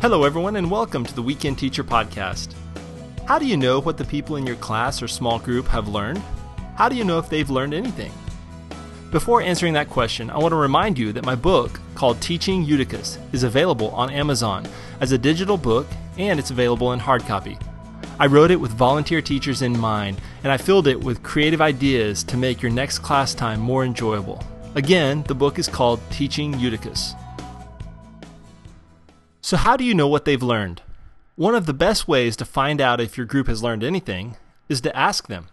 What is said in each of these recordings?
Hello, everyone, and welcome to the Weekend Teacher Podcast. How do you know what the people in your class or small group have learned? How do you know if they've learned anything? Before answering that question, I want to remind you that my book, called Teaching Eutychus, is available on Amazon as a digital book and it's available in hard copy. I wrote it with volunteer teachers in mind, and I filled it with creative ideas to make your next class time more enjoyable. Again, the book is called Teaching Eutychus. So, how do you know what they've learned? One of the best ways to find out if your group has learned anything is to ask them.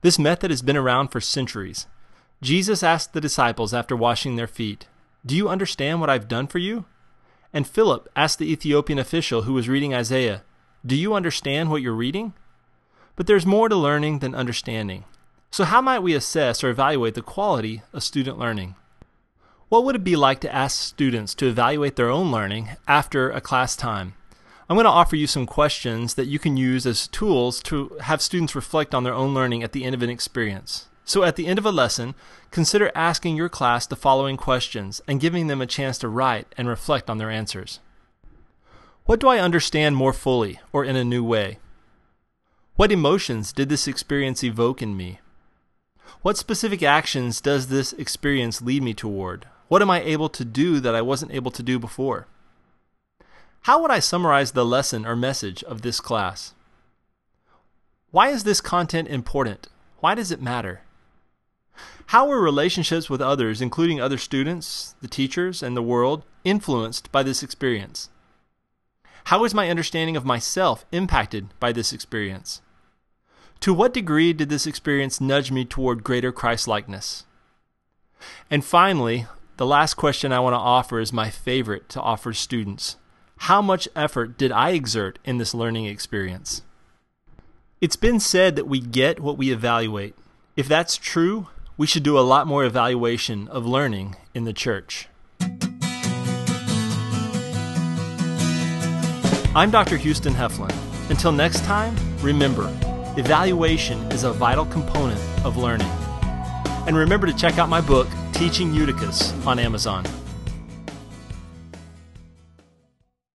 This method has been around for centuries. Jesus asked the disciples after washing their feet, Do you understand what I've done for you? And Philip asked the Ethiopian official who was reading Isaiah, Do you understand what you're reading? But there's more to learning than understanding. So, how might we assess or evaluate the quality of student learning? What would it be like to ask students to evaluate their own learning after a class time? I'm going to offer you some questions that you can use as tools to have students reflect on their own learning at the end of an experience. So, at the end of a lesson, consider asking your class the following questions and giving them a chance to write and reflect on their answers. What do I understand more fully or in a new way? What emotions did this experience evoke in me? What specific actions does this experience lead me toward? What am I able to do that I wasn't able to do before? How would I summarize the lesson or message of this class? Why is this content important? Why does it matter? How were relationships with others, including other students, the teachers, and the world, influenced by this experience? How is my understanding of myself impacted by this experience? To what degree did this experience nudge me toward greater Christ likeness? And finally, the last question I want to offer is my favorite to offer students. How much effort did I exert in this learning experience? It's been said that we get what we evaluate. If that's true, we should do a lot more evaluation of learning in the church. I'm Dr. Houston Heflin. Until next time, remember, evaluation is a vital component of learning. And remember to check out my book, Teaching Eutychus on Amazon.